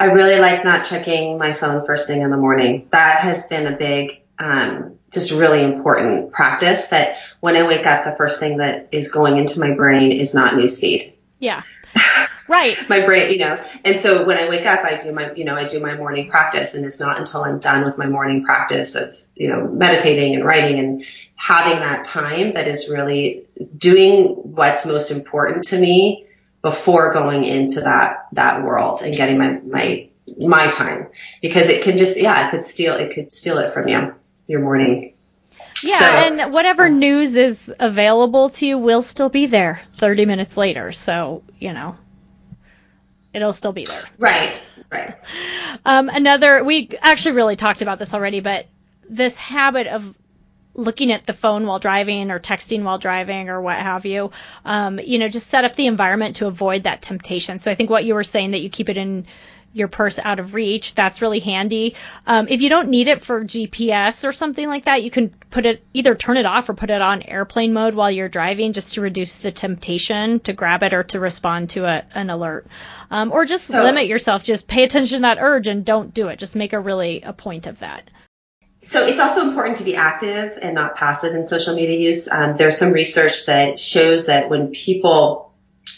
I really like not checking my phone first thing in the morning. That has been a big um, just really important practice that when I wake up, the first thing that is going into my brain is not newsfeed. Yeah. Right. my brain, you know, and so when I wake up, I do my, you know, I do my morning practice and it's not until I'm done with my morning practice of, you know, meditating and writing and having that time that is really doing what's most important to me before going into that, that world and getting my, my, my time because it can just, yeah, it could steal, it could steal it from you your morning. Yeah, so, and whatever news is available to you will still be there 30 minutes later. So, you know, it'll still be there. Right, right. Um, another, we actually really talked about this already, but this habit of looking at the phone while driving or texting while driving or what have you, um, you know, just set up the environment to avoid that temptation. So I think what you were saying that you keep it in your purse out of reach. That's really handy. Um, if you don't need it for GPS or something like that, you can put it either turn it off or put it on airplane mode while you're driving just to reduce the temptation to grab it or to respond to a, an alert. Um, or just so, limit yourself. Just pay attention to that urge and don't do it. Just make a really a point of that. So it's also important to be active and not passive in social media use. Um, there's some research that shows that when people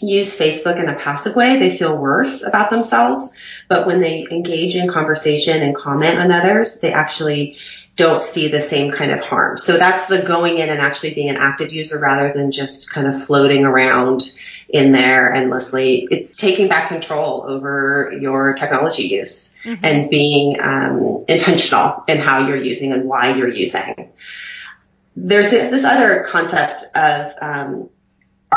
use Facebook in a passive way, they feel worse about themselves. But when they engage in conversation and comment on others, they actually don't see the same kind of harm. So that's the going in and actually being an active user rather than just kind of floating around in there endlessly. It's taking back control over your technology use mm-hmm. and being um, intentional in how you're using and why you're using. There's this, this other concept of um,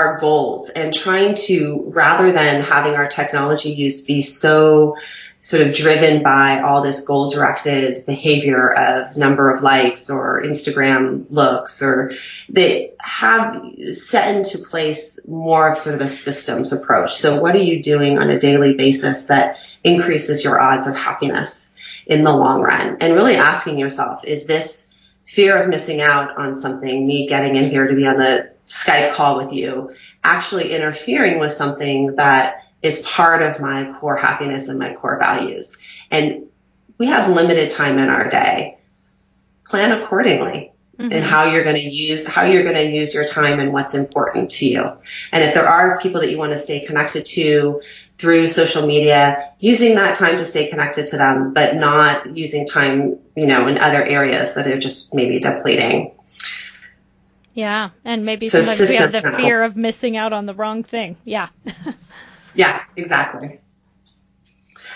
our goals and trying to, rather than having our technology use be so sort of driven by all this goal directed behavior of number of likes or Instagram looks or they have set into place more of sort of a systems approach. So what are you doing on a daily basis that increases your odds of happiness in the long run? And really asking yourself, is this fear of missing out on something, me getting in here to be on the Skype call with you actually interfering with something that is part of my core happiness and my core values. And we have limited time in our day. Plan accordingly mm-hmm. in how you're going to use how you're going to use your time and what's important to you. And if there are people that you want to stay connected to through social media, using that time to stay connected to them, but not using time, you know, in other areas that are just maybe depleting. Yeah, and maybe so sometimes we have the fear of missing out on the wrong thing. Yeah. yeah, exactly.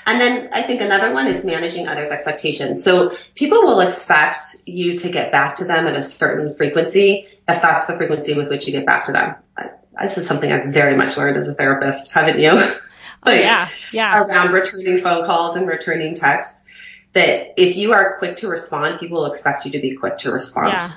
And then I think another one is managing others' expectations. So people will expect you to get back to them at a certain frequency if that's the frequency with which you get back to them. This is something I've very much learned as a therapist, haven't you? Oh, like, oh, yeah, yeah. Around returning phone calls and returning texts, that if you are quick to respond, people will expect you to be quick to respond. Yeah.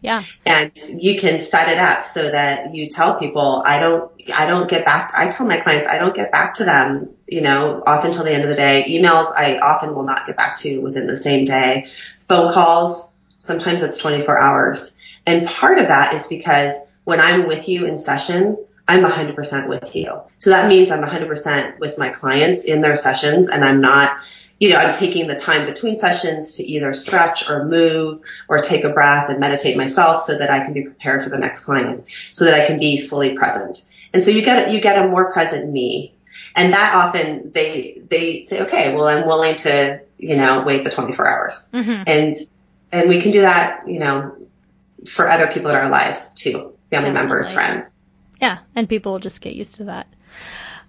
Yeah. And you can set it up so that you tell people, I don't, I don't get back, I tell my clients, I don't get back to them, you know, often until the end of the day. Emails, I often will not get back to within the same day. Phone calls, sometimes it's 24 hours. And part of that is because when I'm with you in session, I'm 100% with you. So that means I'm 100% with my clients in their sessions and I'm not you know, I'm taking the time between sessions to either stretch or move or take a breath and meditate myself so that I can be prepared for the next client, so that I can be fully present. And so you get you get a more present me. And that often they they say, okay, well I'm willing to, you know, wait the 24 hours. Mm-hmm. And and we can do that, you know, for other people in our lives too, family Definitely. members, friends. Yeah, and people will just get used to that.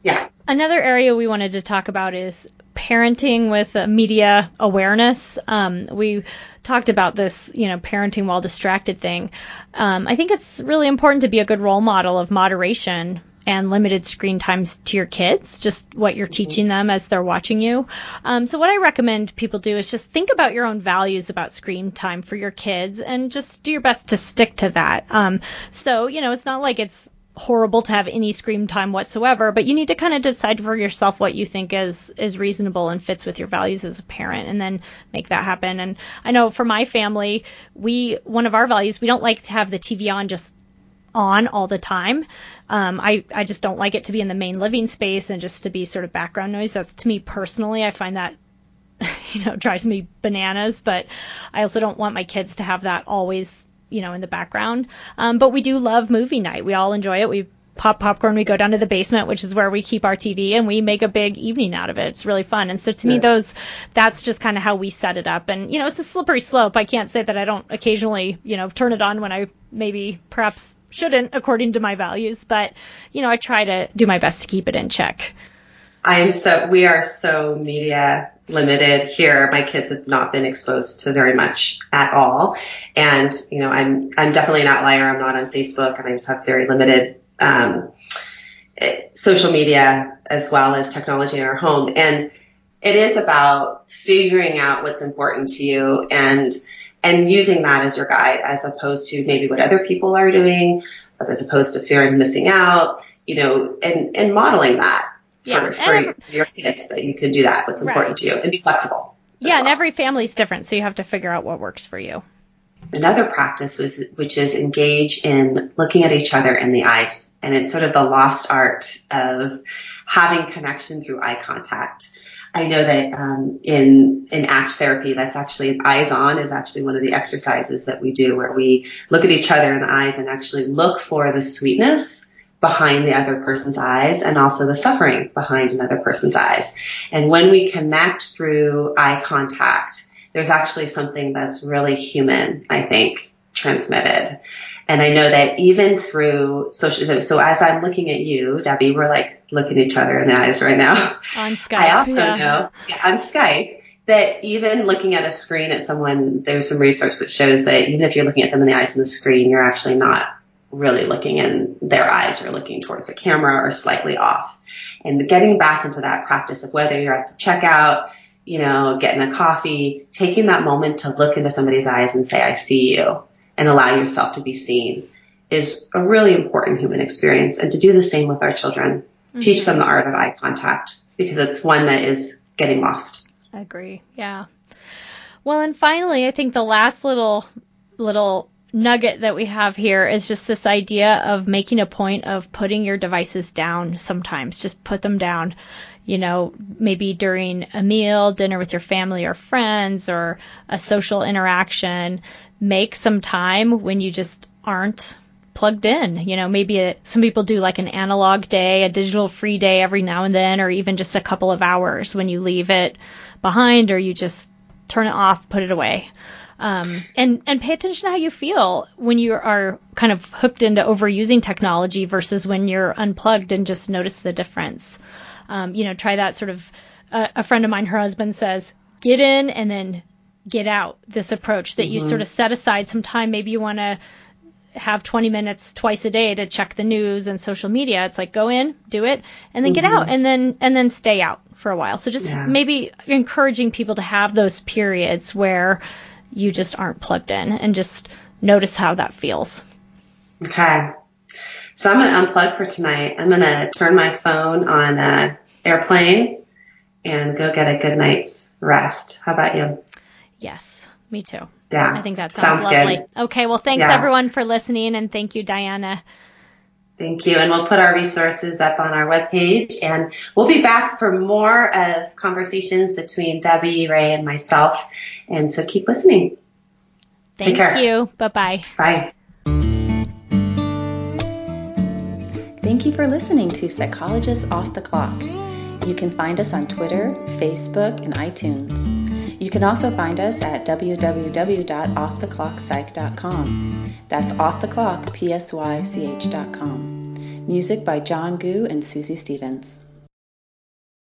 Yeah. Another area we wanted to talk about is parenting with media awareness. Um, we talked about this, you know, parenting while distracted thing. Um, I think it's really important to be a good role model of moderation and limited screen times to your kids, just what you're teaching them as they're watching you. Um, so what I recommend people do is just think about your own values about screen time for your kids and just do your best to stick to that. Um, so, you know, it's not like it's horrible to have any screen time whatsoever, but you need to kind of decide for yourself what you think is is reasonable and fits with your values as a parent and then make that happen. And I know for my family, we one of our values, we don't like to have the TV on just on all the time. Um, I, I just don't like it to be in the main living space and just to be sort of background noise. That's to me personally, I find that you know drives me bananas. But I also don't want my kids to have that always you know, in the background. Um, but we do love movie night. We all enjoy it. We pop popcorn. We go down to the basement, which is where we keep our TV, and we make a big evening out of it. It's really fun. And so to yeah. me, those that's just kind of how we set it up. And you know, it's a slippery slope. I can't say that I don't occasionally, you know, turn it on when I maybe perhaps shouldn't, according to my values. But you know, I try to do my best to keep it in check. I am so, we are so media limited here. My kids have not been exposed to very much at all. And, you know, I'm, I'm definitely an outlier. I'm not on Facebook and I just have very limited, um, social media as well as technology in our home. And it is about figuring out what's important to you and, and using that as your guide as opposed to maybe what other people are doing, as opposed to fearing missing out, you know, and, and modeling that yeah. for, every, your kids that you can do that, what's right. important to you, and be flexible. Yeah, well. and every family is different, so you have to figure out what works for you. Another practice was, which is engage in looking at each other in the eyes. And it's sort of the lost art of having connection through eye contact. I know that um, in in ACT therapy, that's actually eyes on is actually one of the exercises that we do where we look at each other in the eyes and actually look for the sweetness behind the other person's eyes and also the suffering behind another person's eyes. And when we connect through eye contact, there's actually something that's really human, I think, transmitted. And I know that even through social, so as I'm looking at you, Debbie, we're like looking each other in the eyes right now. On Skype. I also yeah. know on Skype that even looking at a screen at someone, there's some research that shows that even if you're looking at them in the eyes on the screen, you're actually not really looking in their eyes or looking towards the camera or slightly off. And getting back into that practice of whether you're at the checkout, you know, getting a coffee, taking that moment to look into somebody's eyes and say, I see you and allow yourself to be seen is a really important human experience. And to do the same with our children, mm-hmm. teach them the art of eye contact because it's one that is getting lost. I agree. Yeah. Well, and finally, I think the last little little nugget that we have here is just this idea of making a point of putting your devices down sometimes. Just put them down. You know, maybe during a meal, dinner with your family or friends, or a social interaction. Make some time when you just aren't plugged in. You know, maybe some people do like an analog day, a digital free day every now and then, or even just a couple of hours when you leave it behind or you just turn it off, put it away. Um, and and pay attention to how you feel when you are kind of hooked into overusing technology versus when you're unplugged and just notice the difference. Um, you know, try that sort of. Uh, a friend of mine, her husband says, get in and then get out. This approach that mm-hmm. you sort of set aside some time. Maybe you want to have 20 minutes twice a day to check the news and social media. It's like go in, do it, and then mm-hmm. get out, and then and then stay out for a while. So just yeah. maybe encouraging people to have those periods where you just aren't plugged in and just notice how that feels. Okay. So I'm going to unplug for tonight. I'm going to turn my phone on uh, airplane and go get a good night's rest. How about you? Yes, me too. Yeah. I think that sounds, sounds lovely. Good. Okay. Well, thanks yeah. everyone for listening and thank you, Diana. Thank you. And we'll put our resources up on our webpage and we'll be back for more of conversations between Debbie, Ray, and myself. And so keep listening. Thank you. Bye-bye. Bye. Thank you for listening to Psychologists Off the Clock. You can find us on Twitter, Facebook, and iTunes. You can also find us at www.offtheclockpsych.com. That's offtheclock, P-S-Y-C-H.com. Music by John Gu and Susie Stevens.